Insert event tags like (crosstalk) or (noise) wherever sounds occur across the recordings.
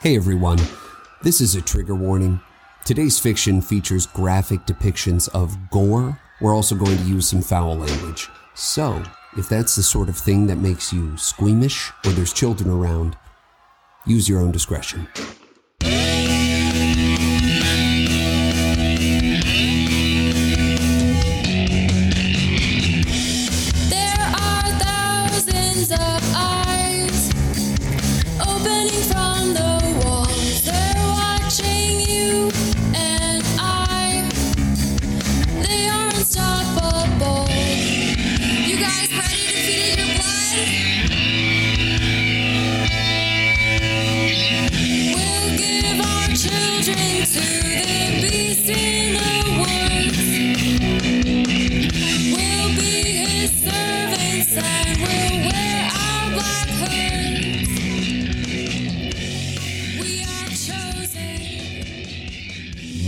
Hey everyone, this is a trigger warning. Today's fiction features graphic depictions of gore. We're also going to use some foul language. So, if that's the sort of thing that makes you squeamish or there's children around, use your own discretion.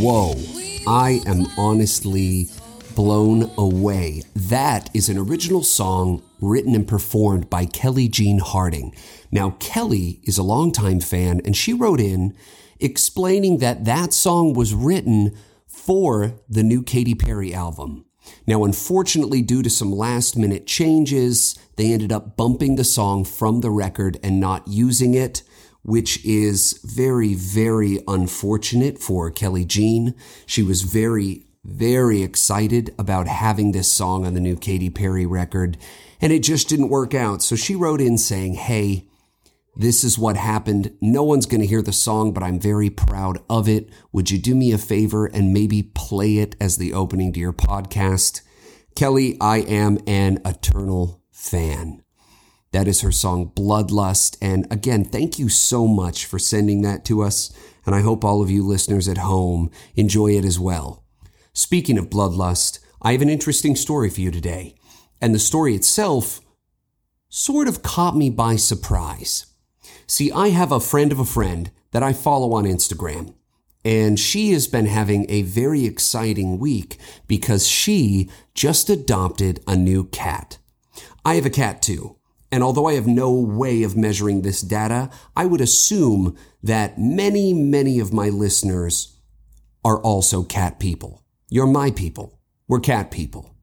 Whoa, I am honestly blown away. That is an original song written and performed by Kelly Jean Hearting. Now, Kelly is a longtime fan, and she wrote in explaining that that song was written for the new Katy Perry album. Now, unfortunately, due to some last minute changes, they ended up bumping the song from the record and not using it, which is very, very unfortunate for Kelly Jean. She was very, very excited about having this song on the new Katy Perry record, and it just didn't work out. So she wrote in saying, Hey, this is what happened. No one's going to hear the song, but I'm very proud of it. Would you do me a favor and maybe play it as the opening to your podcast? Kelly, I am an eternal fan. That is her song Bloodlust. And again, thank you so much for sending that to us. And I hope all of you listeners at home enjoy it as well. Speaking of Bloodlust, I have an interesting story for you today. And the story itself sort of caught me by surprise. See, I have a friend of a friend that I follow on Instagram, and she has been having a very exciting week because she just adopted a new cat. I have a cat too, and although I have no way of measuring this data, I would assume that many, many of my listeners are also cat people. You're my people. We're cat people.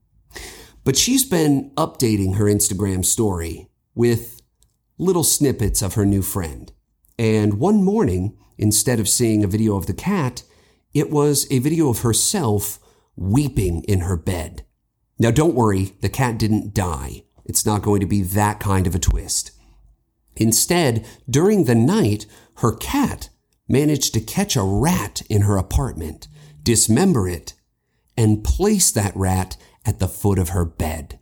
But she's been updating her Instagram story with little snippets of her new friend. And one morning, instead of seeing a video of the cat, it was a video of herself weeping in her bed. Now, don't worry, the cat didn't die. It's not going to be that kind of a twist. Instead, during the night, her cat managed to catch a rat in her apartment, dismember it, and place that rat at the foot of her bed.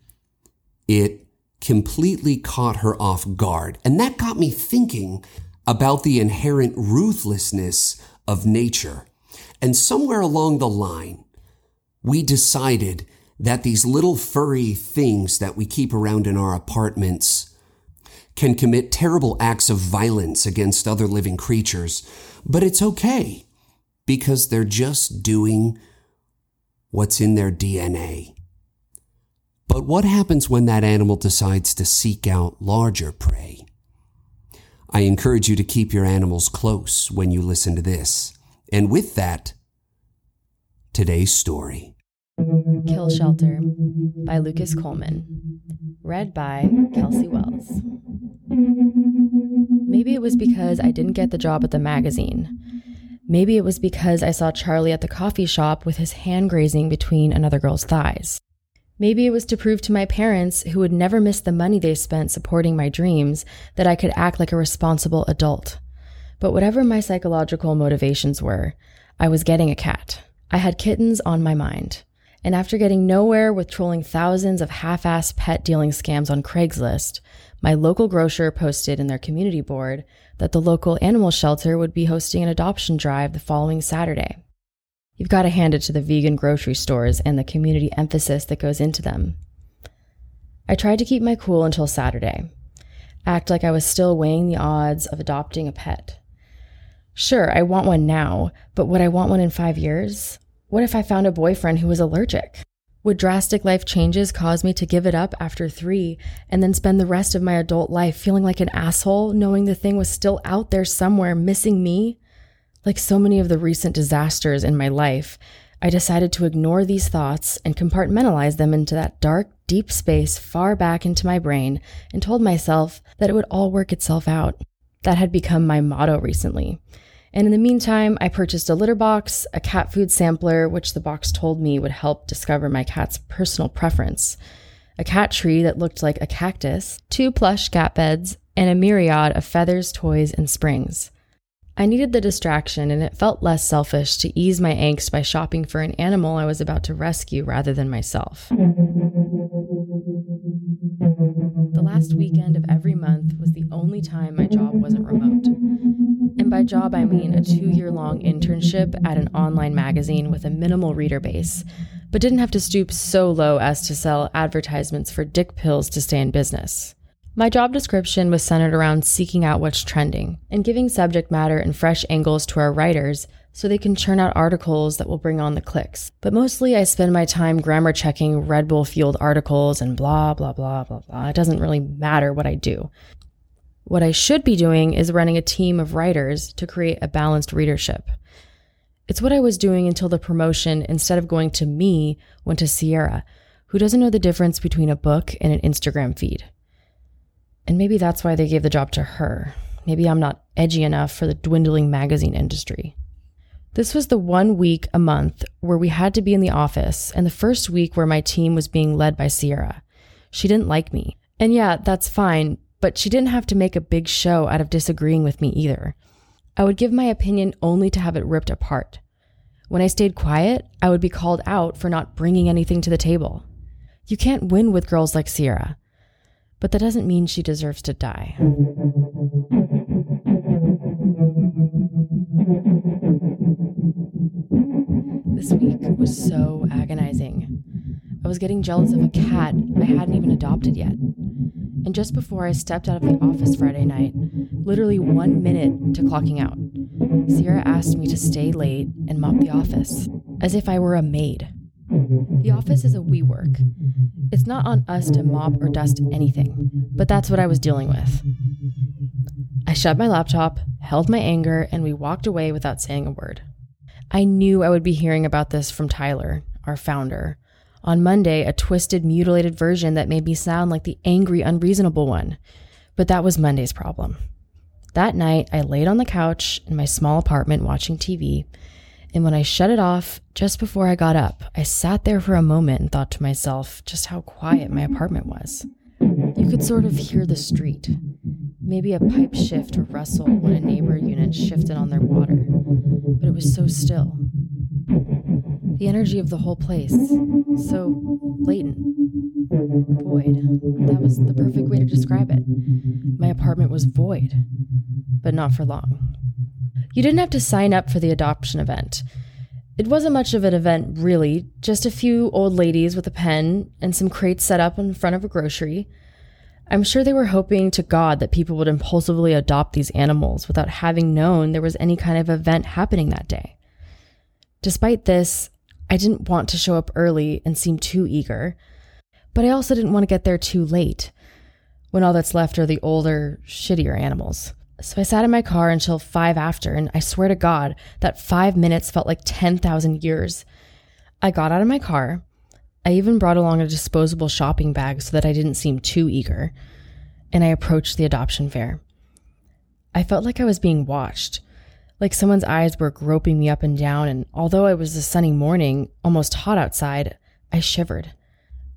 It completely caught her off guard. And that got me thinking about the inherent ruthlessness of nature. And somewhere along the line, we decided that these little furry things that we keep around in our apartments can commit terrible acts of violence against other living creatures. But it's okay because they're just doing what's in their DNA. But what happens when that animal decides to seek out larger prey? I encourage you to keep your animals close when you listen to this. And with that, today's story. Kill Shelter by Lucas Coleman. Read by Kelsey Wells. Maybe it was because I didn't get the job at the magazine. Maybe it was because I saw Charlie at the coffee shop with his hand grazing between another girl's thighs. Maybe it was to prove to my parents, who would never miss the money they spent supporting my dreams, that I could act like a responsible adult. But whatever my psychological motivations were, I was getting a cat. I had kittens on my mind. And after getting nowhere with trolling thousands of half assed pet dealing scams on Craigslist, my local grocer posted in their community board that the local animal shelter would be hosting an adoption drive the following Saturday. You've got to hand it to the vegan grocery stores and the community emphasis that goes into them. I tried to keep my cool until Saturday, act like I was still weighing the odds of adopting a pet. Sure, I want one now, but would I want one in five years? What if I found a boyfriend who was allergic? Would drastic life changes cause me to give it up after three and then spend the rest of my adult life feeling like an asshole, knowing the thing was still out there somewhere missing me? Like so many of the recent disasters in my life, I decided to ignore these thoughts and compartmentalize them into that dark, deep space far back into my brain and told myself that it would all work itself out. That had become my motto recently. And in the meantime, I purchased a litter box, a cat food sampler, which the box told me would help discover my cat's personal preference, a cat tree that looked like a cactus, two plush cat beds, and a myriad of feathers, toys, and springs. I needed the distraction, and it felt less selfish to ease my angst by shopping for an animal I was about to rescue rather than myself. The last weekend of every month was the only time my job wasn't remote. By job, I mean a two year long internship at an online magazine with a minimal reader base, but didn't have to stoop so low as to sell advertisements for dick pills to stay in business. My job description was centered around seeking out what's trending and giving subject matter and fresh angles to our writers so they can churn out articles that will bring on the clicks. But mostly I spend my time grammar checking Red Bull fueled articles and blah, blah, blah, blah, blah. It doesn't really matter what I do. What I should be doing is running a team of writers to create a balanced readership. It's what I was doing until the promotion, instead of going to me, went to Sierra, who doesn't know the difference between a book and an Instagram feed. And maybe that's why they gave the job to her. Maybe I'm not edgy enough for the dwindling magazine industry. This was the one week a month where we had to be in the office, and the first week where my team was being led by Sierra. She didn't like me. And yeah, that's fine, but she didn't have to make a big show out of disagreeing with me either. I would give my opinion only to have it ripped apart. When I stayed quiet, I would be called out for not bringing anything to the table. You can't win with girls like Sierra but that doesn't mean she deserves to die. This week was so agonizing. I was getting jealous of a cat I hadn't even adopted yet. And just before I stepped out of the office Friday night, literally one minute to clocking out, Sierra asked me to stay late and mop the office, as if I were a maid. The office is a WeWork. It's not on us to mop or dust anything, but that's what I was dealing with. I shut my laptop, held my anger, and we walked away without saying a word. I knew I would be hearing about this from Tyler, our founder. On Monday, a twisted, mutilated version that made me sound like the angry, unreasonable one. But that was Monday's problem. That night, I laid on the couch in my small apartment watching TV and when I shut it off just before I got up, I sat there for a moment and thought to myself just how quiet my apartment was. You could sort of hear the street, maybe a pipe shift or rustle when a neighbor unit shifted on their water, but it was so still. The energy of the whole place, so latent, void. That was the perfect way to describe it. My apartment was void, but not for long. You didn't have to sign up for the adoption event. It wasn't much of an event, really, just a few old ladies with a pen and some crates set up in front of a grocery. I'm sure they were hoping to God that people would impulsively adopt these animals without having known there was any kind of event happening that day. Despite this, I didn't want to show up early and seem too eager, but I also didn't want to get there too late when all that's left are the older, shittier animals. So I sat in my car until five after, and I swear to God, that five minutes felt like 10,000 years. I got out of my car. I even brought along a disposable shopping bag so that I didn't seem too eager. And I approached the adoption fair. I felt like I was being watched, like someone's eyes were groping me up and down. And although it was a sunny morning, almost hot outside, I shivered.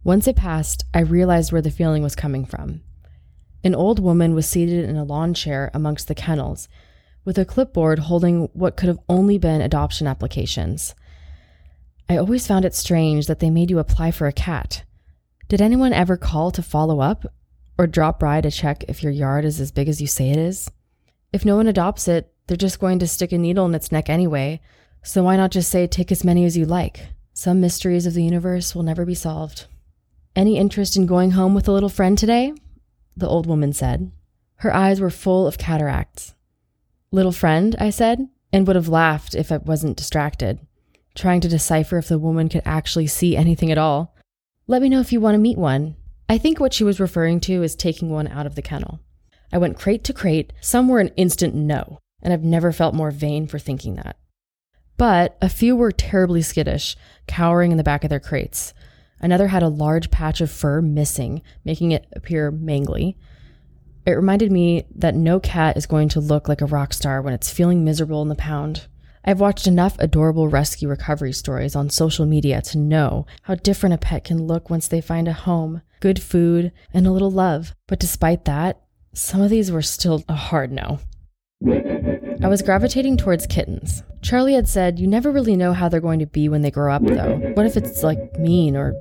Once it passed, I realized where the feeling was coming from. An old woman was seated in a lawn chair amongst the kennels, with a clipboard holding what could have only been adoption applications. I always found it strange that they made you apply for a cat. Did anyone ever call to follow up or drop by to check if your yard is as big as you say it is? If no one adopts it, they're just going to stick a needle in its neck anyway, so why not just say take as many as you like? Some mysteries of the universe will never be solved. Any interest in going home with a little friend today? the old woman said. Her eyes were full of cataracts. Little friend, I said, and would have laughed if I wasn't distracted, trying to decipher if the woman could actually see anything at all. Let me know if you want to meet one. I think what she was referring to is taking one out of the kennel. I went crate to crate. Some were an instant no, and I've never felt more vain for thinking that. But a few were terribly skittish, cowering in the back of their crates. Another had a large patch of fur missing, making it appear mangly. It reminded me that no cat is going to look like a rock star when it's feeling miserable in the pound. I've watched enough adorable rescue recovery stories on social media to know how different a pet can look once they find a home, good food, and a little love. But despite that, some of these were still a hard no. I was gravitating towards kittens. Charlie had said, You never really know how they're going to be when they grow up, though. What if it's like mean or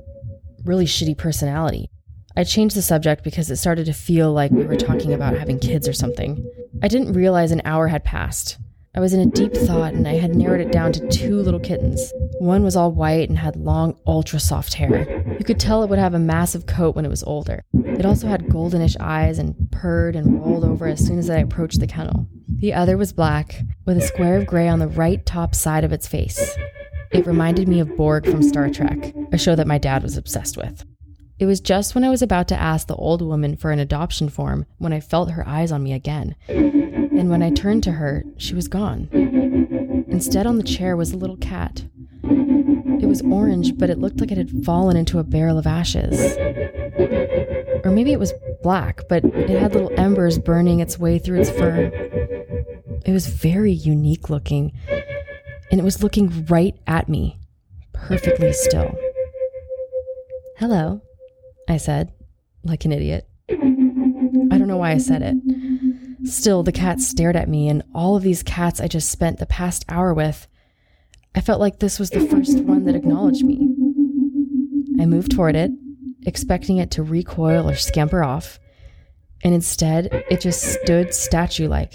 really shitty personality? I changed the subject because it started to feel like we were talking about having kids or something. I didn't realize an hour had passed. I was in a deep thought and I had narrowed it down to two little kittens. One was all white and had long, ultra soft hair. You could tell it would have a massive coat when it was older. It also had goldenish eyes and purred and rolled over as soon as I approached the kennel. The other was black, with a square of gray on the right top side of its face. It reminded me of Borg from Star Trek, a show that my dad was obsessed with. It was just when I was about to ask the old woman for an adoption form when I felt her eyes on me again. And when I turned to her, she was gone. Instead, on the chair was a little cat. It was orange, but it looked like it had fallen into a barrel of ashes. Or maybe it was black, but it had little embers burning its way through its fur. It was very unique looking, and it was looking right at me, perfectly still. Hello, I said, like an idiot. I don't know why I said it. Still, the cat stared at me, and all of these cats I just spent the past hour with, I felt like this was the first one that acknowledged me. I moved toward it, expecting it to recoil or scamper off, and instead, it just stood statue like,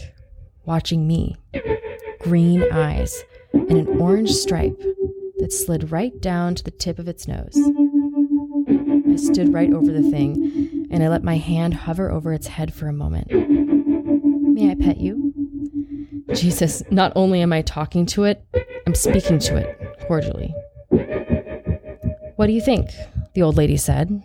watching me. Green eyes and an orange stripe that slid right down to the tip of its nose. I stood right over the thing and I let my hand hover over its head for a moment. May I pet you? Jesus, not only am I talking to it, I'm speaking to it cordially. What do you think? The old lady said,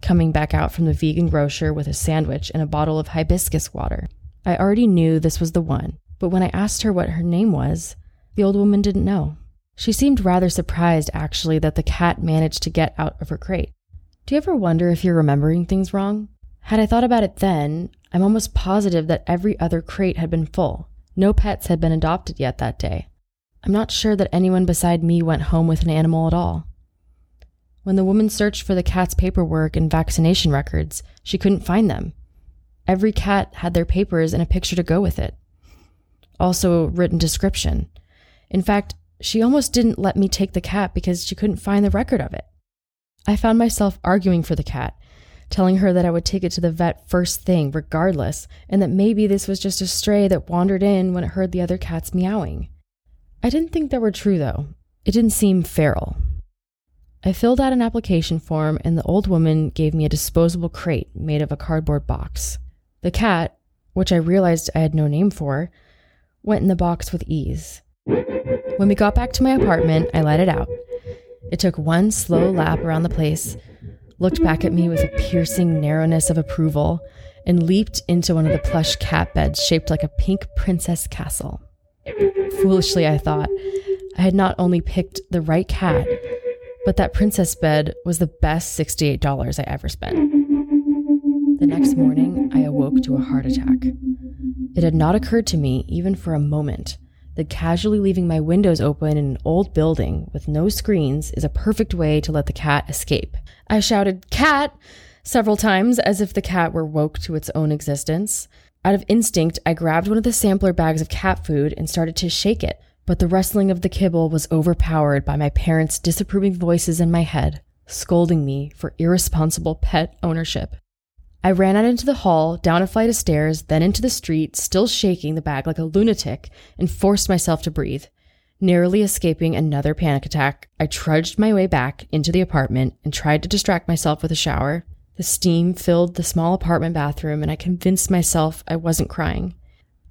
coming back out from the vegan grocer with a sandwich and a bottle of hibiscus water. I already knew this was the one, but when I asked her what her name was, the old woman didn't know. She seemed rather surprised, actually, that the cat managed to get out of her crate. Do you ever wonder if you're remembering things wrong? Had I thought about it then, I'm almost positive that every other crate had been full. No pets had been adopted yet that day. I'm not sure that anyone beside me went home with an animal at all. When the woman searched for the cat's paperwork and vaccination records, she couldn't find them. Every cat had their papers and a picture to go with it. Also, a written description. In fact, she almost didn't let me take the cat because she couldn't find the record of it. I found myself arguing for the cat, telling her that I would take it to the vet first thing, regardless, and that maybe this was just a stray that wandered in when it heard the other cats meowing. I didn't think that were true, though. It didn't seem feral. I filled out an application form, and the old woman gave me a disposable crate made of a cardboard box. The cat, which I realized I had no name for, went in the box with ease. When we got back to my apartment, I let it out. It took one slow lap around the place, looked back at me with a piercing narrowness of approval, and leaped into one of the plush cat beds shaped like a pink princess castle. Foolishly, I thought, I had not only picked the right cat, but that princess bed was the best $68 I ever spent. The next morning, I awoke to a heart attack. It had not occurred to me, even for a moment, that casually leaving my windows open in an old building with no screens is a perfect way to let the cat escape. I shouted, Cat! several times as if the cat were woke to its own existence. Out of instinct, I grabbed one of the sampler bags of cat food and started to shake it, but the rustling of the kibble was overpowered by my parents' disapproving voices in my head, scolding me for irresponsible pet ownership. I ran out into the hall, down a flight of stairs, then into the street, still shaking the bag like a lunatic, and forced myself to breathe. Narrowly escaping another panic attack, I trudged my way back into the apartment and tried to distract myself with a shower. The steam filled the small apartment bathroom, and I convinced myself I wasn't crying.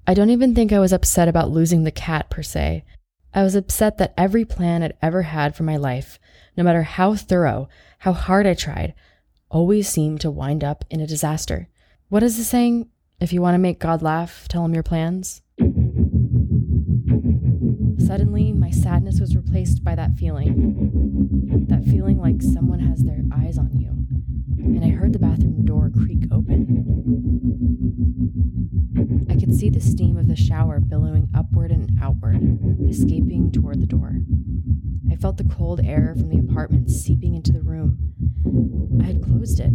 I don't even think I was upset about losing the cat per se. I was upset that every plan I'd ever had for my life, no matter how thorough, how hard I tried, always seem to wind up in a disaster. What is the saying? If you want to make God laugh, tell him your plans. Suddenly, my sadness was replaced by that feeling. That feeling like someone has their eyes on you. And I heard the bathroom door creak open. I could see the steam of the shower billowing upward and outward, escaping toward the door. I felt the cold air from the apartment seeping into the room. I had closed it.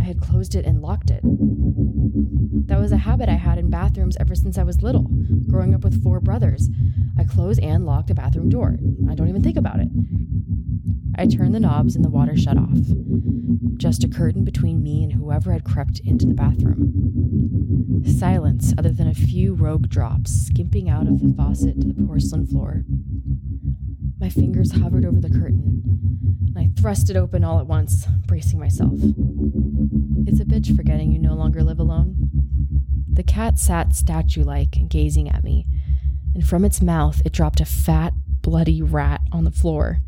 I had closed it and locked it. That was a habit I had in bathrooms ever since I was little, growing up with four brothers. I close and lock a bathroom door. I don't even think about it. I turned the knobs and the water shut off. Just a curtain between me and whoever had crept into the bathroom. Silence, other than a few rogue drops skimping out of the faucet to the porcelain floor. My fingers hovered over the curtain, and I thrust it open all at once, bracing myself. It's a bitch forgetting you no longer live alone. The cat sat statue like, gazing at me, and from its mouth it dropped a fat, bloody rat on the floor.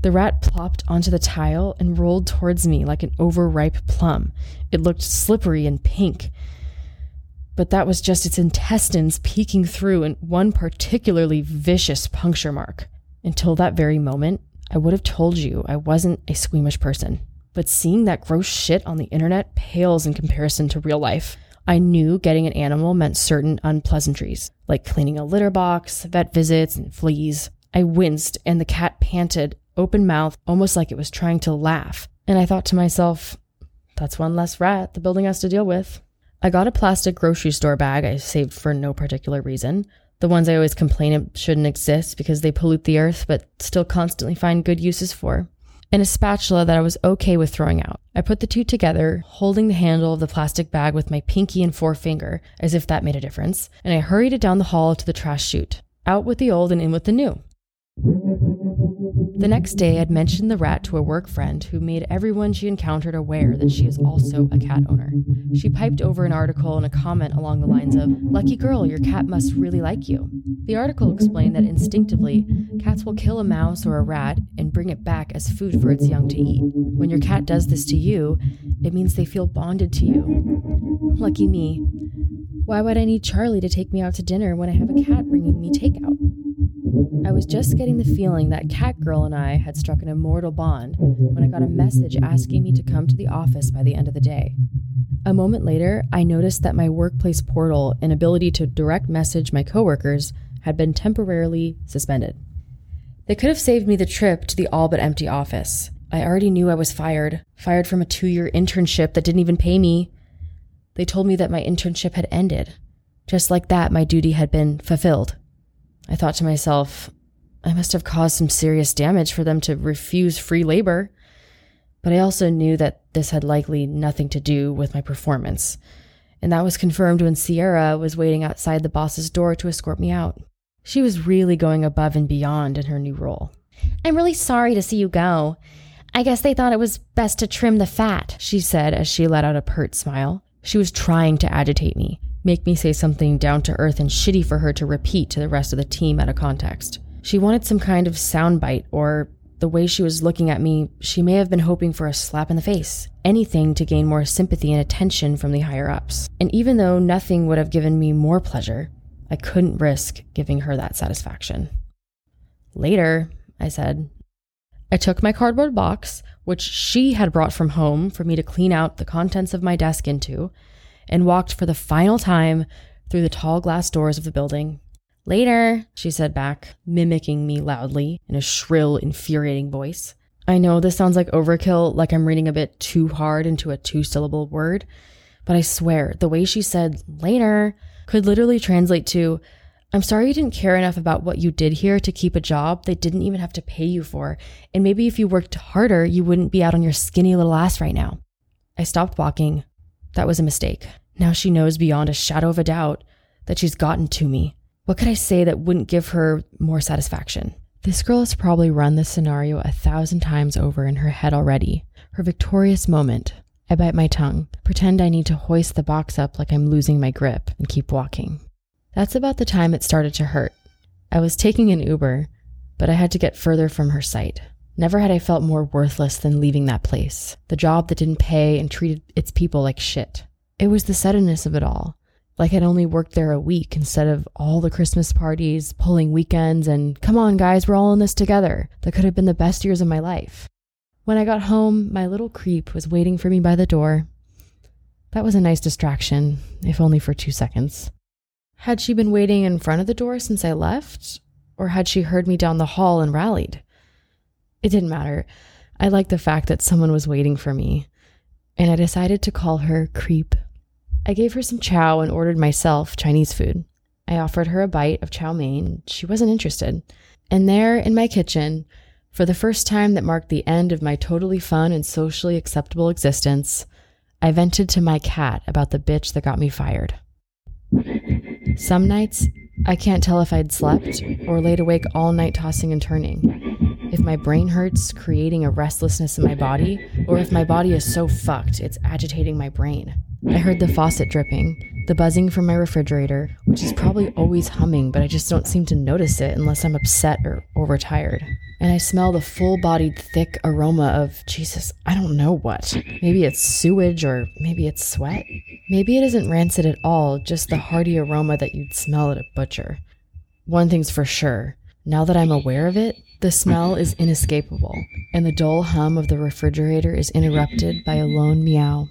The rat plopped onto the tile and rolled towards me like an overripe plum. It looked slippery and pink. But that was just its intestines peeking through in one particularly vicious puncture mark. Until that very moment, I would have told you I wasn't a squeamish person. But seeing that gross shit on the internet pales in comparison to real life. I knew getting an animal meant certain unpleasantries, like cleaning a litter box, vet visits, and fleas. I winced, and the cat panted, open mouthed, almost like it was trying to laugh. And I thought to myself, that's one less rat the building has to deal with. I got a plastic grocery store bag I saved for no particular reason. The ones I always complain shouldn't exist because they pollute the earth, but still constantly find good uses for. And a spatula that I was okay with throwing out. I put the two together, holding the handle of the plastic bag with my pinky and forefinger, as if that made a difference, and I hurried it down the hall to the trash chute. Out with the old and in with the new. The next day, I'd mentioned the rat to a work friend who made everyone she encountered aware that she is also a cat owner. She piped over an article and a comment along the lines of, Lucky girl, your cat must really like you. The article explained that instinctively, cats will kill a mouse or a rat and bring it back as food for its young to eat. When your cat does this to you, it means they feel bonded to you. Lucky me. Why would I need Charlie to take me out to dinner when I have a cat bringing me takeout? I was just getting the feeling that Cat Girl and I had struck an immortal bond when I got a message asking me to come to the office by the end of the day. A moment later, I noticed that my workplace portal and ability to direct message my coworkers had been temporarily suspended. They could have saved me the trip to the all but empty office. I already knew I was fired, fired from a two year internship that didn't even pay me. They told me that my internship had ended. Just like that, my duty had been fulfilled. I thought to myself, I must have caused some serious damage for them to refuse free labor. But I also knew that this had likely nothing to do with my performance. And that was confirmed when Sierra was waiting outside the boss's door to escort me out. She was really going above and beyond in her new role. I'm really sorry to see you go. I guess they thought it was best to trim the fat, she said as she let out a pert smile. She was trying to agitate me, make me say something down to earth and shitty for her to repeat to the rest of the team out of context. She wanted some kind of soundbite, or the way she was looking at me, she may have been hoping for a slap in the face. Anything to gain more sympathy and attention from the higher ups. And even though nothing would have given me more pleasure, I couldn't risk giving her that satisfaction. Later, I said, I took my cardboard box, which she had brought from home for me to clean out the contents of my desk into, and walked for the final time through the tall glass doors of the building. Later, she said back, mimicking me loudly in a shrill, infuriating voice. I know this sounds like overkill, like I'm reading a bit too hard into a two syllable word, but I swear the way she said later could literally translate to I'm sorry you didn't care enough about what you did here to keep a job they didn't even have to pay you for. And maybe if you worked harder, you wouldn't be out on your skinny little ass right now. I stopped walking. That was a mistake. Now she knows beyond a shadow of a doubt that she's gotten to me. What could I say that wouldn't give her more satisfaction? This girl has probably run this scenario a thousand times over in her head already. Her victorious moment. I bite my tongue, pretend I need to hoist the box up like I'm losing my grip, and keep walking. That's about the time it started to hurt. I was taking an Uber, but I had to get further from her sight. Never had I felt more worthless than leaving that place, the job that didn't pay and treated its people like shit. It was the suddenness of it all. Like I'd only worked there a week instead of all the Christmas parties, pulling weekends, and come on, guys, we're all in this together. That could have been the best years of my life. When I got home, my little creep was waiting for me by the door. That was a nice distraction, if only for two seconds. Had she been waiting in front of the door since I left? Or had she heard me down the hall and rallied? It didn't matter. I liked the fact that someone was waiting for me, and I decided to call her Creep. I gave her some chow and ordered myself Chinese food. I offered her a bite of chow mein. She wasn't interested. And there in my kitchen, for the first time that marked the end of my totally fun and socially acceptable existence, I vented to my cat about the bitch that got me fired. Some nights, I can't tell if I'd slept or laid awake all night tossing and turning. If my brain hurts, creating a restlessness in my body, or if my body is so fucked, it's agitating my brain. I heard the faucet dripping, the buzzing from my refrigerator, which is probably always humming, but I just don't seem to notice it unless I'm upset or overtired. And I smell the full bodied, thick aroma of Jesus, I don't know what. Maybe it's sewage or maybe it's sweat. Maybe it isn't rancid at all, just the hearty aroma that you'd smell at a butcher. One thing's for sure now that I'm aware of it, the smell is inescapable, and the dull hum of the refrigerator is interrupted by a lone meow.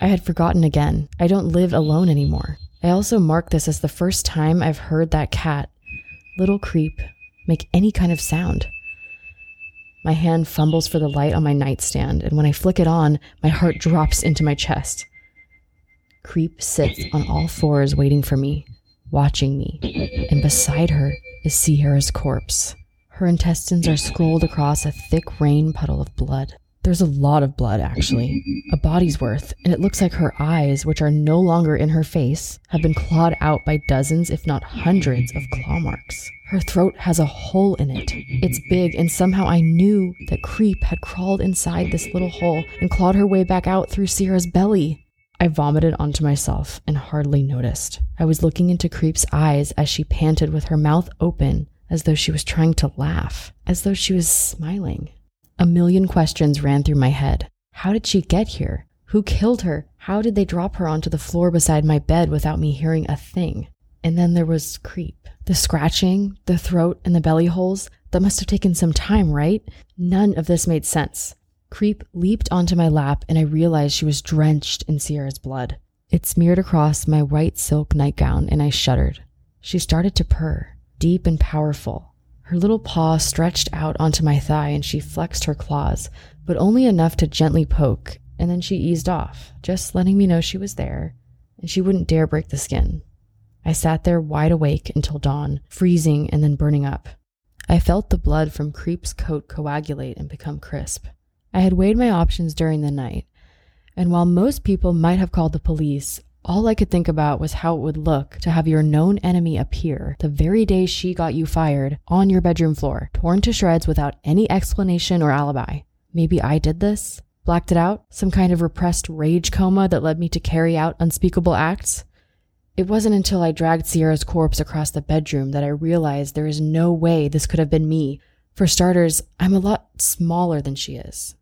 I had forgotten again. I don't live alone anymore. I also mark this as the first time I've heard that cat, little creep, make any kind of sound. My hand fumbles for the light on my nightstand, and when I flick it on, my heart drops into my chest. Creep sits on all fours waiting for me, watching me, and beside her is Sierra's corpse. Her intestines are scrolled across a thick rain puddle of blood. There's a lot of blood, actually, a body's worth, and it looks like her eyes, which are no longer in her face, have been clawed out by dozens, if not hundreds, of claw marks. Her throat has a hole in it. It's big, and somehow I knew that Creep had crawled inside this little hole and clawed her way back out through Sierra's belly. I vomited onto myself and hardly noticed. I was looking into Creep's eyes as she panted with her mouth open, as though she was trying to laugh, as though she was smiling. A million questions ran through my head. How did she get here? Who killed her? How did they drop her onto the floor beside my bed without me hearing a thing? And then there was Creep. The scratching, the throat, and the belly holes. That must have taken some time, right? None of this made sense. Creep leaped onto my lap, and I realized she was drenched in Sierra's blood. It smeared across my white silk nightgown, and I shuddered. She started to purr, deep and powerful. Her little paw stretched out onto my thigh, and she flexed her claws, but only enough to gently poke, and then she eased off, just letting me know she was there, and she wouldn't dare break the skin. I sat there wide awake until dawn, freezing and then burning up. I felt the blood from Creep's coat coagulate and become crisp. I had weighed my options during the night, and while most people might have called the police, all I could think about was how it would look to have your known enemy appear the very day she got you fired on your bedroom floor, torn to shreds without any explanation or alibi. Maybe I did this? Blacked it out? Some kind of repressed rage coma that led me to carry out unspeakable acts? It wasn't until I dragged Sierra's corpse across the bedroom that I realized there is no way this could have been me. For starters, I'm a lot smaller than she is.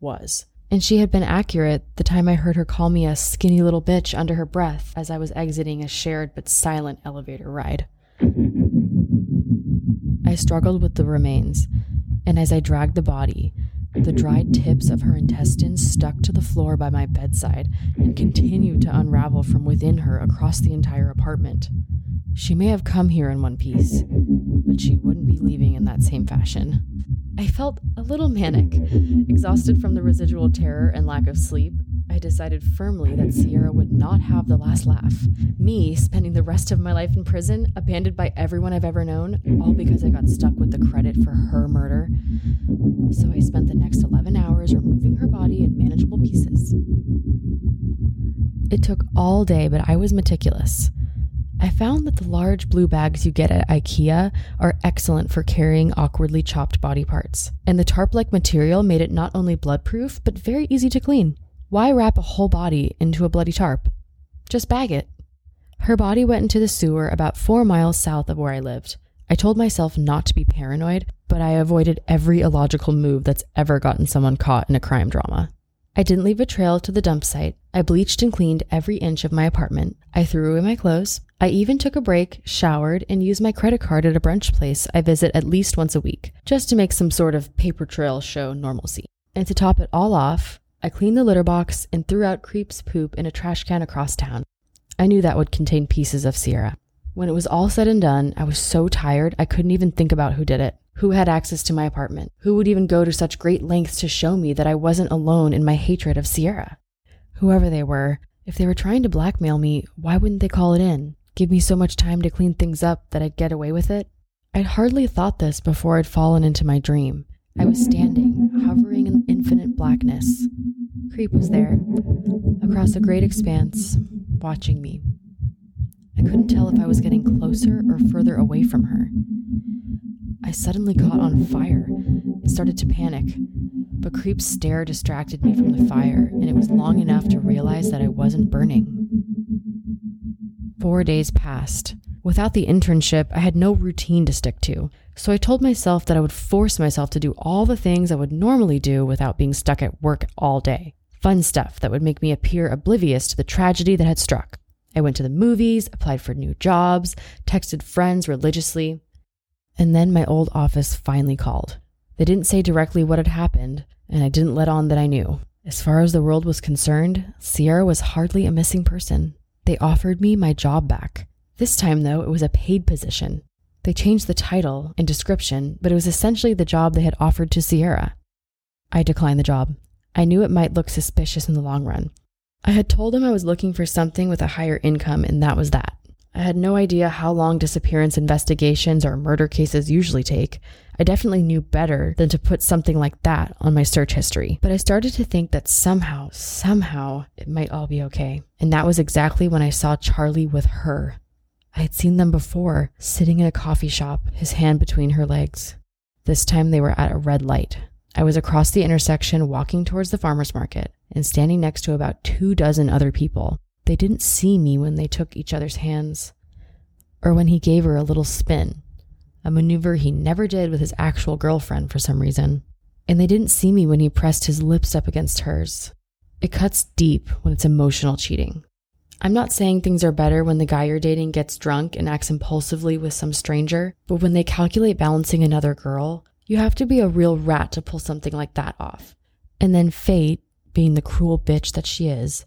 Was. And she had been accurate the time I heard her call me a skinny little bitch under her breath as I was exiting a shared but silent elevator ride. I struggled with the remains, and as I dragged the body, the dried tips of her intestines stuck to the floor by my bedside and continued to unravel from within her across the entire apartment. She may have come here in one piece, but she wouldn't be leaving in that same fashion. I felt a little manic. Exhausted from the residual terror and lack of sleep, I decided firmly that Sierra would not have the last laugh. Me spending the rest of my life in prison, abandoned by everyone I've ever known, all because I got stuck with the credit for her murder. So I spent the next 11 hours removing her body in manageable pieces. It took all day, but I was meticulous. I found that the large blue bags you get at IKEA are excellent for carrying awkwardly chopped body parts, and the tarp like material made it not only bloodproof, but very easy to clean. Why wrap a whole body into a bloody tarp? Just bag it. Her body went into the sewer about four miles south of where I lived. I told myself not to be paranoid, but I avoided every illogical move that's ever gotten someone caught in a crime drama. I didn't leave a trail to the dump site. I bleached and cleaned every inch of my apartment. I threw away my clothes. I even took a break, showered, and used my credit card at a brunch place I visit at least once a week, just to make some sort of paper trail show normalcy. And to top it all off, I cleaned the litter box and threw out Creep's poop in a trash can across town. I knew that would contain pieces of Sierra. When it was all said and done, I was so tired I couldn't even think about who did it. Who had access to my apartment? Who would even go to such great lengths to show me that I wasn't alone in my hatred of Sierra? Whoever they were, if they were trying to blackmail me, why wouldn't they call it in? Give me so much time to clean things up that I'd get away with it? I'd hardly thought this before I'd fallen into my dream. I was standing, hovering in infinite blackness. Creep was there, across a great expanse, watching me. I couldn't tell if I was getting closer or further away from her. I suddenly caught on fire and started to panic, but Creep's stare distracted me from the fire, and it was long enough to realize that I wasn't burning. Four days passed. Without the internship, I had no routine to stick to, so I told myself that I would force myself to do all the things I would normally do without being stuck at work all day. Fun stuff that would make me appear oblivious to the tragedy that had struck. I went to the movies, applied for new jobs, texted friends religiously. And then my old office finally called. They didn't say directly what had happened, and I didn't let on that I knew. As far as the world was concerned, Sierra was hardly a missing person. They offered me my job back. This time, though, it was a paid position. They changed the title and description, but it was essentially the job they had offered to Sierra. I declined the job. I knew it might look suspicious in the long run. I had told him I was looking for something with a higher income, and that was that. I had no idea how long disappearance investigations or murder cases usually take. I definitely knew better than to put something like that on my search history. But I started to think that somehow, somehow, it might all be okay. And that was exactly when I saw Charlie with her. I had seen them before, sitting in a coffee shop, his hand between her legs. This time they were at a red light. I was across the intersection walking towards the farmer's market and standing next to about two dozen other people. They didn't see me when they took each other's hands or when he gave her a little spin, a maneuver he never did with his actual girlfriend for some reason. And they didn't see me when he pressed his lips up against hers. It cuts deep when it's emotional cheating. I'm not saying things are better when the guy you're dating gets drunk and acts impulsively with some stranger, but when they calculate balancing another girl, you have to be a real rat to pull something like that off. And then fate, being the cruel bitch that she is,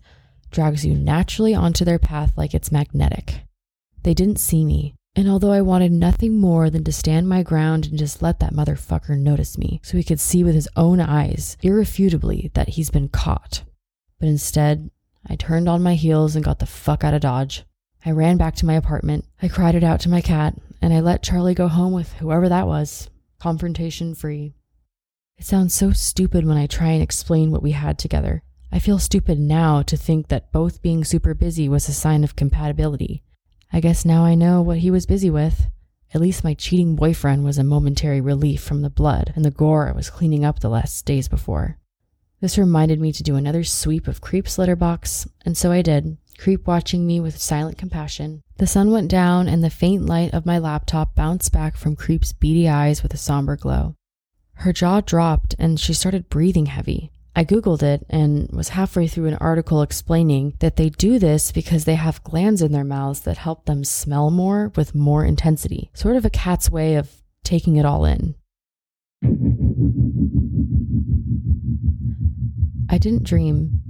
drags you naturally onto their path like it's magnetic. They didn't see me, and although I wanted nothing more than to stand my ground and just let that motherfucker notice me so he could see with his own eyes, irrefutably, that he's been caught. But instead, I turned on my heels and got the fuck out of Dodge. I ran back to my apartment. I cried it out to my cat, and I let Charlie go home with whoever that was, confrontation free. It sounds so stupid when I try and explain what we had together. I feel stupid now to think that both being super busy was a sign of compatibility. I guess now I know what he was busy with. At least my cheating boyfriend was a momentary relief from the blood and the gore I was cleaning up the last days before. This reminded me to do another sweep of Creep's litter box, and so I did, Creep watching me with silent compassion. The sun went down, and the faint light of my laptop bounced back from Creep's beady eyes with a somber glow. Her jaw dropped, and she started breathing heavy. I Googled it and was halfway through an article explaining that they do this because they have glands in their mouths that help them smell more with more intensity, sort of a cat's way of taking it all in. I didn't dream.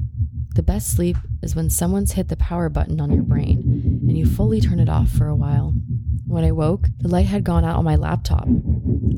The best sleep is when someone's hit the power button on your brain and you fully turn it off for a while. When I woke, the light had gone out on my laptop.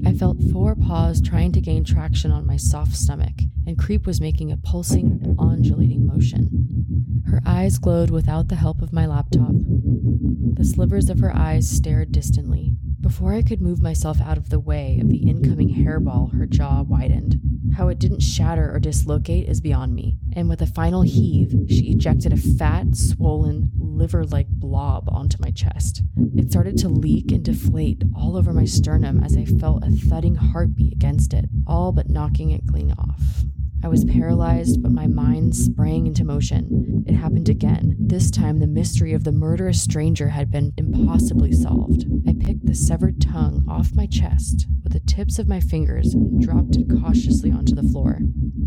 I felt four paws trying to gain traction on my soft stomach, and Creep was making a pulsing, undulating motion. Her eyes glowed without the help of my laptop. The slivers of her eyes stared distantly. Before I could move myself out of the way of the incoming hairball, her jaw widened. How it didn't shatter or dislocate is beyond me. And with a final heave, she ejected a fat, swollen, liver like blob onto my chest. It started to leak and deflate all over my sternum as I felt a thudding heartbeat against it, all but knocking it clean off. I was paralyzed, but my mind sprang into motion. It happened again. This time, the mystery of the murderous stranger had been impossibly solved. I picked the severed tongue off my chest with the tips of my fingers and dropped it cautiously onto the floor.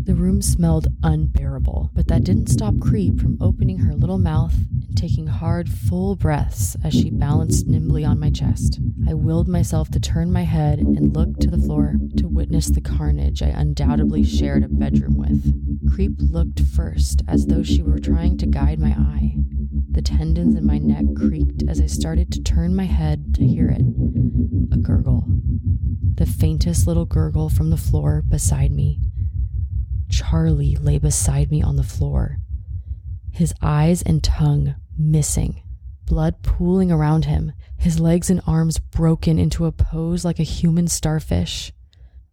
The room smelled unbearable, but that didn't stop Creep from opening her little mouth and taking hard, full breaths as she balanced nimbly on my chest. I willed myself to turn my head and look to the floor to witness the carnage I undoubtedly shared a bedroom with. Creep looked first as though she were trying to guide my eye. The tendons in my neck creaked as I started to turn my head to hear it a gurgle. The faintest little gurgle from the floor beside me. Charlie lay beside me on the floor, his eyes and tongue missing, blood pooling around him, his legs and arms broken into a pose like a human starfish.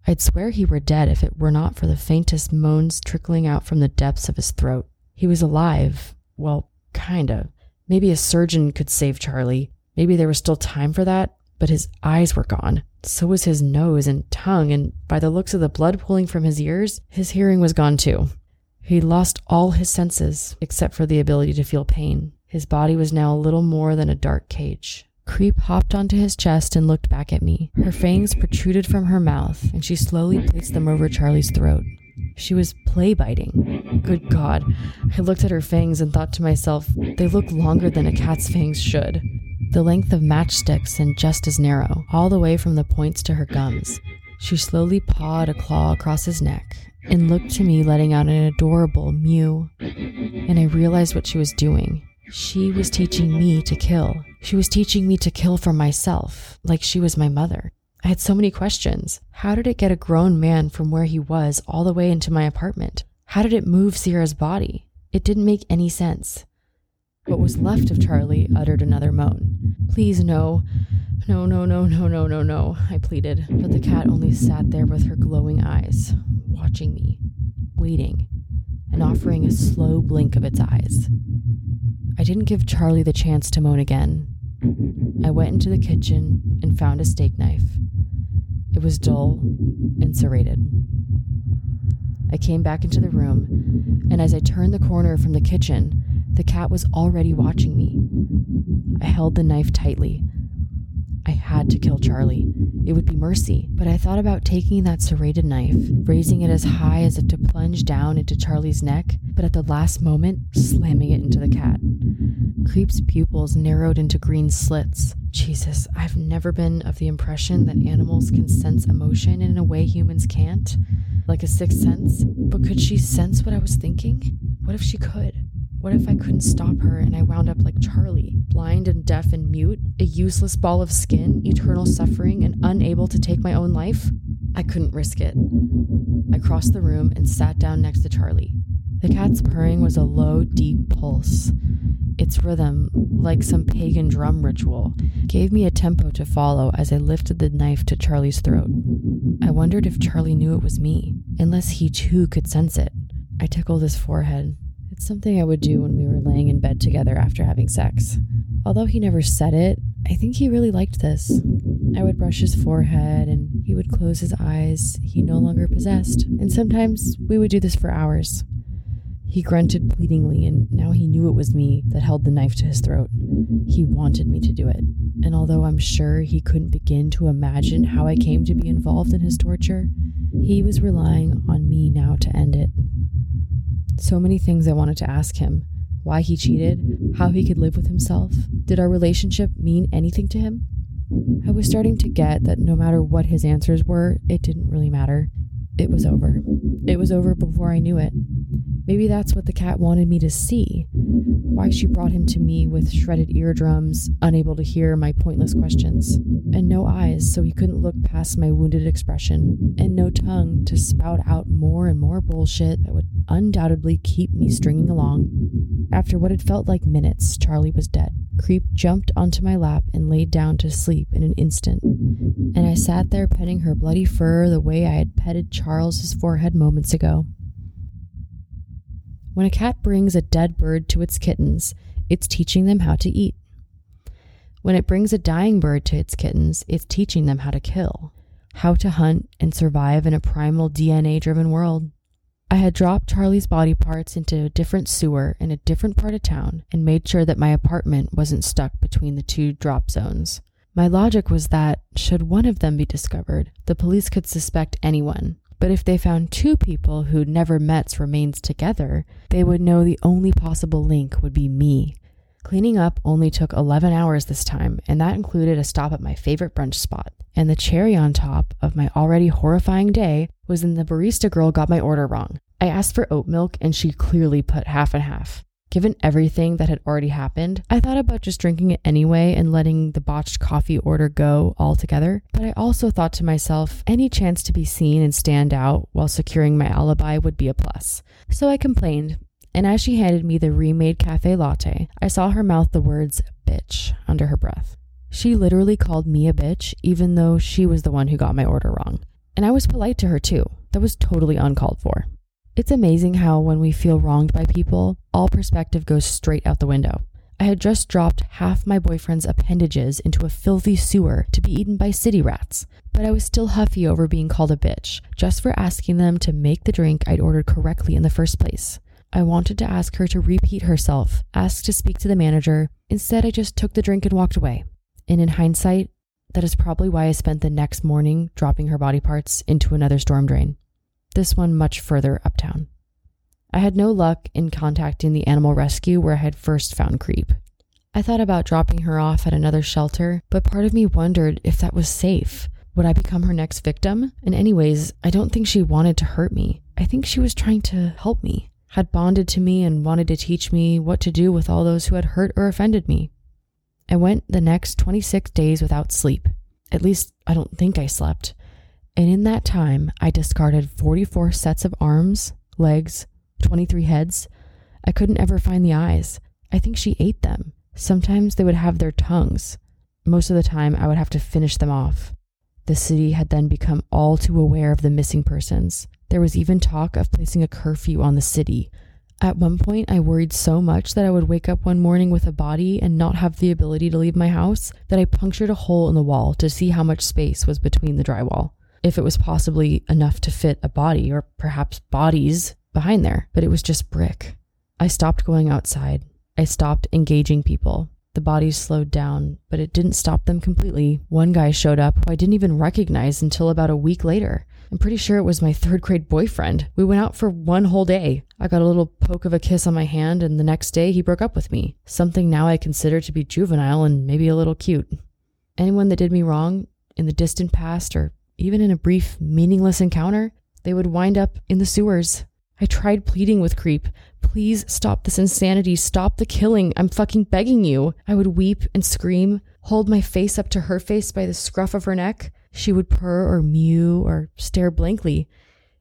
I'd swear he were dead if it were not for the faintest moans trickling out from the depths of his throat. He was alive. Well, kinda. Maybe a surgeon could save Charlie. Maybe there was still time for that, but his eyes were gone. So was his nose and tongue, and by the looks of the blood pooling from his ears, his hearing was gone too. He'd lost all his senses except for the ability to feel pain. His body was now a little more than a dark cage. Creep hopped onto his chest and looked back at me. Her fangs protruded from her mouth, and she slowly placed them over Charlie's throat. She was play biting. Good God. I looked at her fangs and thought to myself, they look longer than a cat's fangs should. The length of matchsticks and just as narrow, all the way from the points to her gums. She slowly pawed a claw across his neck and looked to me, letting out an adorable mew. And I realized what she was doing. She was teaching me to kill. She was teaching me to kill for myself, like she was my mother. I had so many questions. How did it get a grown man from where he was all the way into my apartment? How did it move Sierra's body? It didn't make any sense. What was left of Charlie uttered another moan. Please, no. No, no, no, no, no, no, no, I pleaded. But the cat only sat there with her glowing eyes, watching me, waiting, and offering a slow blink of its eyes. I didn't give Charlie the chance to moan again. I went into the kitchen and found a steak knife. It was dull and serrated. I came back into the room, and as I turned the corner from the kitchen, the cat was already watching me. I held the knife tightly. I had to kill Charlie. It would be mercy, but I thought about taking that serrated knife, raising it as high as if to plunge down into Charlie's neck, but at the last moment, slamming it into the cat. Creep's pupils narrowed into green slits. Jesus, I've never been of the impression that animals can sense emotion in a way humans can't, like a sixth sense. But could she sense what I was thinking? What if she could? What if I couldn't stop her and I wound up like Charlie, blind and deaf and mute, a useless ball of skin, eternal suffering, and unable to take my own life? I couldn't risk it. I crossed the room and sat down next to Charlie. The cat's purring was a low, deep pulse. Its rhythm, like some pagan drum ritual, gave me a tempo to follow as I lifted the knife to Charlie's throat. I wondered if Charlie knew it was me, unless he too could sense it. I tickled his forehead. It's something I would do when we were laying in bed together after having sex. Although he never said it, I think he really liked this. I would brush his forehead and he would close his eyes he no longer possessed, and sometimes we would do this for hours. He grunted pleadingly, and now he knew it was me that held the knife to his throat. He wanted me to do it, and although I'm sure he couldn't begin to imagine how I came to be involved in his torture, he was relying on me now to end it. So many things I wanted to ask him why he cheated, how he could live with himself. Did our relationship mean anything to him? I was starting to get that no matter what his answers were, it didn't really matter. It was over. It was over before I knew it. Maybe that's what the cat wanted me to see. Why she brought him to me with shredded eardrums, unable to hear my pointless questions, and no eyes so he couldn't look past my wounded expression, and no tongue to spout out more and more bullshit that would undoubtedly keep me stringing along. After what had felt like minutes, Charlie was dead. Creep jumped onto my lap and laid down to sleep in an instant, and I sat there petting her bloody fur the way I had petted Charles's forehead moments ago. When a cat brings a dead bird to its kittens, it's teaching them how to eat. When it brings a dying bird to its kittens, it's teaching them how to kill, how to hunt and survive in a primal DNA driven world. I had dropped Charlie's body parts into a different sewer in a different part of town and made sure that my apartment wasn't stuck between the two drop zones. My logic was that, should one of them be discovered, the police could suspect anyone. But if they found two people who'd never met's remains together, they would know the only possible link would be me. Cleaning up only took 11 hours this time, and that included a stop at my favorite brunch spot. And the cherry on top of my already horrifying day was when the barista girl got my order wrong. I asked for oat milk, and she clearly put half and half. Given everything that had already happened, I thought about just drinking it anyway and letting the botched coffee order go altogether. But I also thought to myself, any chance to be seen and stand out while securing my alibi would be a plus. So I complained, and as she handed me the remade cafe latte, I saw her mouth the words bitch under her breath. She literally called me a bitch, even though she was the one who got my order wrong. And I was polite to her too. That was totally uncalled for. It's amazing how, when we feel wronged by people, all perspective goes straight out the window. I had just dropped half my boyfriend's appendages into a filthy sewer to be eaten by city rats, but I was still huffy over being called a bitch just for asking them to make the drink I'd ordered correctly in the first place. I wanted to ask her to repeat herself, ask to speak to the manager. Instead, I just took the drink and walked away. And in hindsight, that is probably why I spent the next morning dropping her body parts into another storm drain this one much further uptown. I had no luck in contacting the animal rescue where I had first found Creep. I thought about dropping her off at another shelter, but part of me wondered if that was safe. Would I become her next victim? And, anyways, I don't think she wanted to hurt me. I think she was trying to help me, had bonded to me, and wanted to teach me what to do with all those who had hurt or offended me. I went the next 26 days without sleep. At least, I don't think I slept. And in that time, I discarded 44 sets of arms, legs, 23 heads. I couldn't ever find the eyes. I think she ate them. Sometimes they would have their tongues. Most of the time, I would have to finish them off. The city had then become all too aware of the missing persons. There was even talk of placing a curfew on the city. At one point, I worried so much that I would wake up one morning with a body and not have the ability to leave my house that I punctured a hole in the wall to see how much space was between the drywall if it was possibly enough to fit a body or perhaps bodies behind there, but it was just brick. I stopped going outside. I stopped engaging people. The bodies slowed down, but it didn't stop them completely. One guy showed up who I didn't even recognize until about a week later. I'm pretty sure it was my third grade boyfriend. We went out for one whole day. I got a little poke of a kiss on my hand, and the next day he broke up with me. Something now I consider to be juvenile and maybe a little cute. Anyone that did me wrong in the distant past or even in a brief, meaningless encounter, they would wind up in the sewers. I tried pleading with Creep. Please stop this insanity. Stop the killing. I'm fucking begging you. I would weep and scream, hold my face up to her face by the scruff of her neck. She would purr or mew or stare blankly.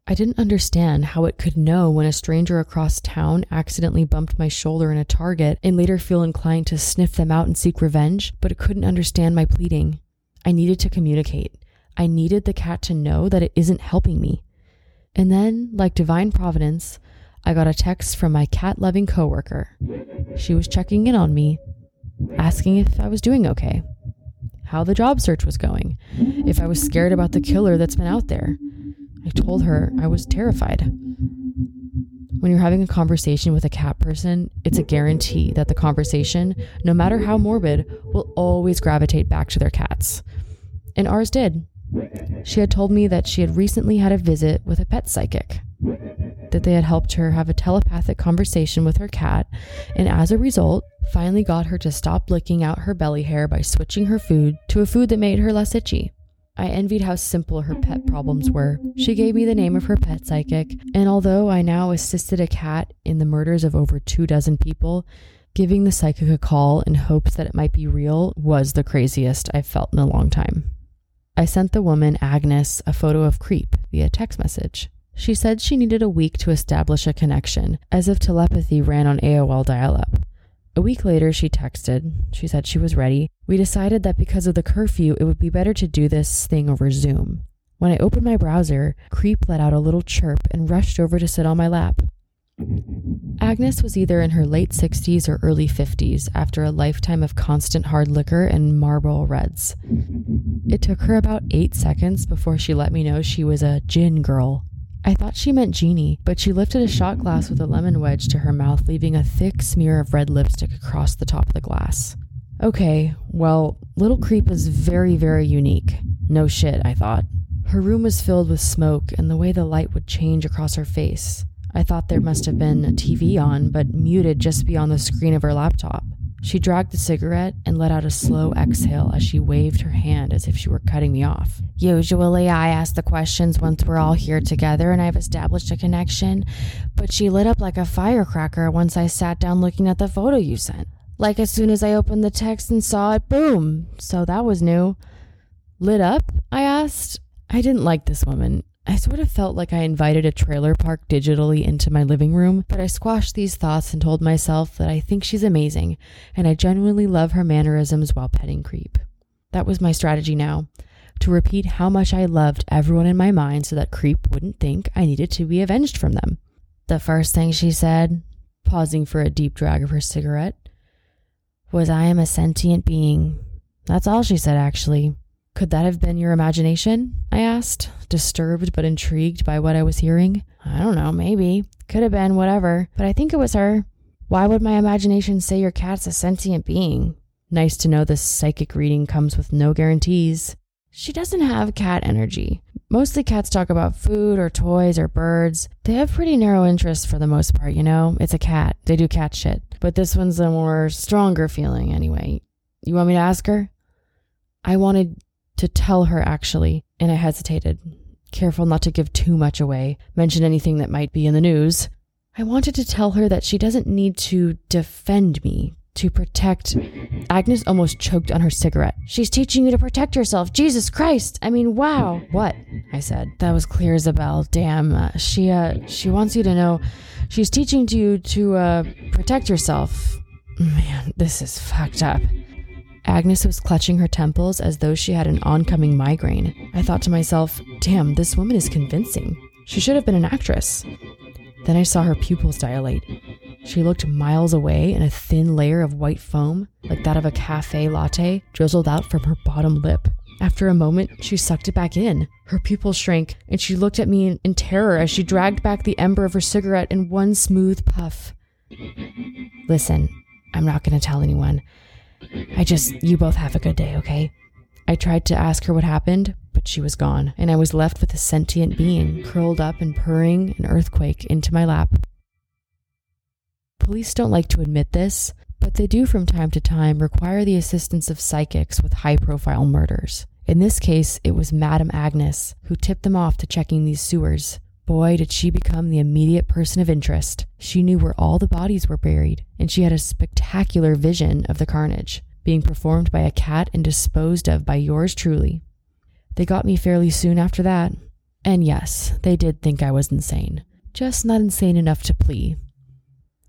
I didn't understand how it could know when a stranger across town accidentally bumped my shoulder in a target and later feel inclined to sniff them out and seek revenge, but it couldn't understand my pleading. I needed to communicate. I needed the cat to know that it isn't helping me. And then, like divine providence, I got a text from my cat loving coworker. She was checking in on me, asking if I was doing okay, how the job search was going, if I was scared about the killer that's been out there. I told her I was terrified. When you're having a conversation with a cat person, it's a guarantee that the conversation, no matter how morbid, will always gravitate back to their cats. And ours did. She had told me that she had recently had a visit with a pet psychic, that they had helped her have a telepathic conversation with her cat, and as a result, finally got her to stop licking out her belly hair by switching her food to a food that made her less itchy. I envied how simple her pet problems were. She gave me the name of her pet psychic, and although I now assisted a cat in the murders of over two dozen people, giving the psychic a call in hopes that it might be real was the craziest I've felt in a long time. I sent the woman, Agnes, a photo of Creep via text message. She said she needed a week to establish a connection, as if telepathy ran on AOL dial up. A week later, she texted. She said she was ready. We decided that because of the curfew, it would be better to do this thing over Zoom. When I opened my browser, Creep let out a little chirp and rushed over to sit on my lap. Agnes was either in her late 60s or early 50s after a lifetime of constant hard liquor and Marlboro Reds. It took her about eight seconds before she let me know she was a gin girl. I thought she meant Jeannie, but she lifted a shot glass with a lemon wedge to her mouth, leaving a thick smear of red lipstick across the top of the glass. Okay, well, Little Creep is very, very unique. No shit, I thought. Her room was filled with smoke, and the way the light would change across her face. I thought there must have been a TV on, but muted just beyond the screen of her laptop. She dragged the cigarette and let out a slow exhale as she waved her hand as if she were cutting me off. Usually, I ask the questions once we're all here together and I've established a connection, but she lit up like a firecracker once I sat down looking at the photo you sent. Like as soon as I opened the text and saw it, boom. So that was new. Lit up? I asked. I didn't like this woman. I sort of felt like I invited a trailer park digitally into my living room, but I squashed these thoughts and told myself that I think she's amazing, and I genuinely love her mannerisms while petting Creep. That was my strategy now to repeat how much I loved everyone in my mind so that Creep wouldn't think I needed to be avenged from them. The first thing she said, pausing for a deep drag of her cigarette, was I am a sentient being. That's all she said, actually. Could that have been your imagination? I asked, disturbed but intrigued by what I was hearing. I don't know, maybe. Could have been, whatever. But I think it was her. Why would my imagination say your cat's a sentient being? Nice to know this psychic reading comes with no guarantees. She doesn't have cat energy. Mostly cats talk about food or toys or birds. They have pretty narrow interests for the most part, you know? It's a cat. They do cat shit. But this one's a more stronger feeling anyway. You want me to ask her? I wanted to tell her actually, and I hesitated, careful not to give too much away, mention anything that might be in the news. I wanted to tell her that she doesn't need to defend me, to protect. (laughs) Agnes almost choked on her cigarette. She's teaching you to protect yourself. Jesus Christ! I mean, wow. What? I said. That was clear as a bell. Damn. Uh, she uh she wants you to know. She's teaching you to uh protect yourself. Man, this is fucked up. Agnes was clutching her temples as though she had an oncoming migraine. I thought to myself, damn, this woman is convincing. She should have been an actress. Then I saw her pupils dilate. She looked miles away, and a thin layer of white foam, like that of a cafe latte, drizzled out from her bottom lip. After a moment, she sucked it back in. Her pupils shrank, and she looked at me in, in terror as she dragged back the ember of her cigarette in one smooth puff. Listen, I'm not going to tell anyone. I just, you both have a good day, okay? I tried to ask her what happened, but she was gone, and I was left with a sentient being curled up and purring an earthquake into my lap. Police don't like to admit this, but they do from time to time require the assistance of psychics with high profile murders. In this case, it was Madame Agnes who tipped them off to checking these sewers. Boy, did she become the immediate person of interest. She knew where all the bodies were buried, and she had a spectacular vision of the carnage, being performed by a cat and disposed of by yours truly. They got me fairly soon after that. And yes, they did think I was insane, just not insane enough to plea.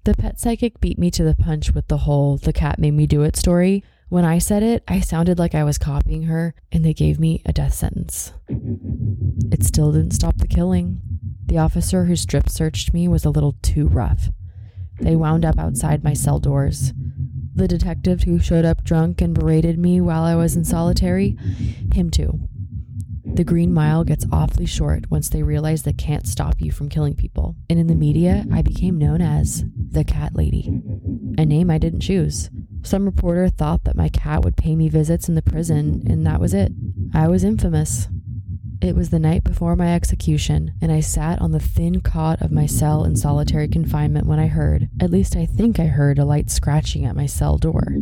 The pet psychic beat me to the punch with the whole the cat made me do it story. When I said it, I sounded like I was copying her, and they gave me a death sentence. It still didn't stop the killing. The officer who strip searched me was a little too rough. They wound up outside my cell doors. The detective who showed up drunk and berated me while I was in solitary, him too. The Green Mile gets awfully short once they realize they can't stop you from killing people. And in the media, I became known as the Cat Lady, a name I didn't choose. Some reporter thought that my cat would pay me visits in the prison, and that was it. I was infamous. It was the night before my execution, and I sat on the thin cot of my cell in solitary confinement when I heard, at least I think I heard, a light scratching at my cell door.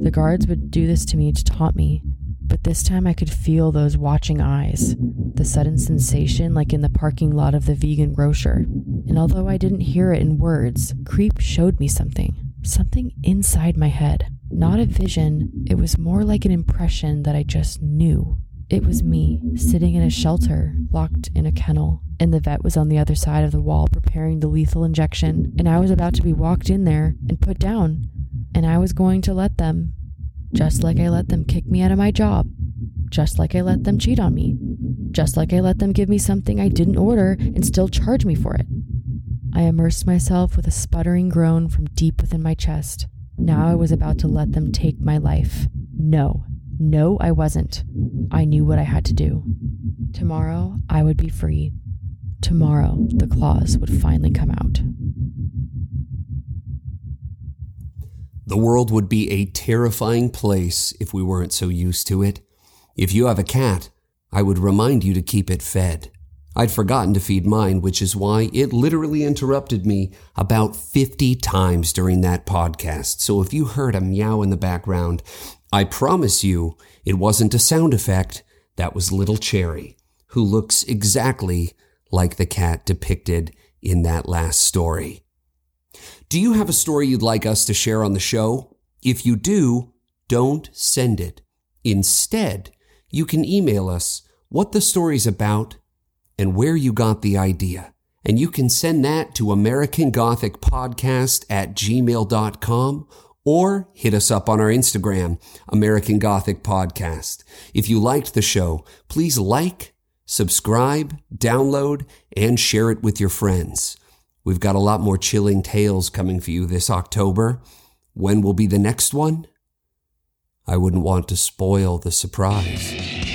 The guards would do this to me to taunt me, but this time I could feel those watching eyes, the sudden sensation like in the parking lot of the vegan grocer. And although I didn't hear it in words, Creep showed me something, something inside my head. Not a vision, it was more like an impression that I just knew. It was me, sitting in a shelter, locked in a kennel, and the vet was on the other side of the wall preparing the lethal injection, and I was about to be walked in there and put down, and I was going to let them, just like I let them kick me out of my job, just like I let them cheat on me, just like I let them give me something I didn't order and still charge me for it. I immersed myself with a sputtering groan from deep within my chest. Now I was about to let them take my life. No, no, I wasn't. I knew what I had to do. Tomorrow, I would be free. tomorrow the claws would finally come out. The world would be a terrifying place if we weren't so used to it. If you have a cat, I would remind you to keep it fed. I'd forgotten to feed mine, which is why it literally interrupted me about 50 times during that podcast. So if you heard a meow in the background, I promise you it wasn't a sound effect. That was little Cherry, who looks exactly like the cat depicted in that last story. Do you have a story you'd like us to share on the show? If you do, don't send it. Instead, you can email us what the story's about and where you got the idea. And you can send that to American Gothic Podcast at gmail.com or hit us up on our Instagram, American Gothic Podcast. If you liked the show, please like, subscribe, download, and share it with your friends. We've got a lot more chilling tales coming for you this October. When will be the next one? I wouldn't want to spoil the surprise.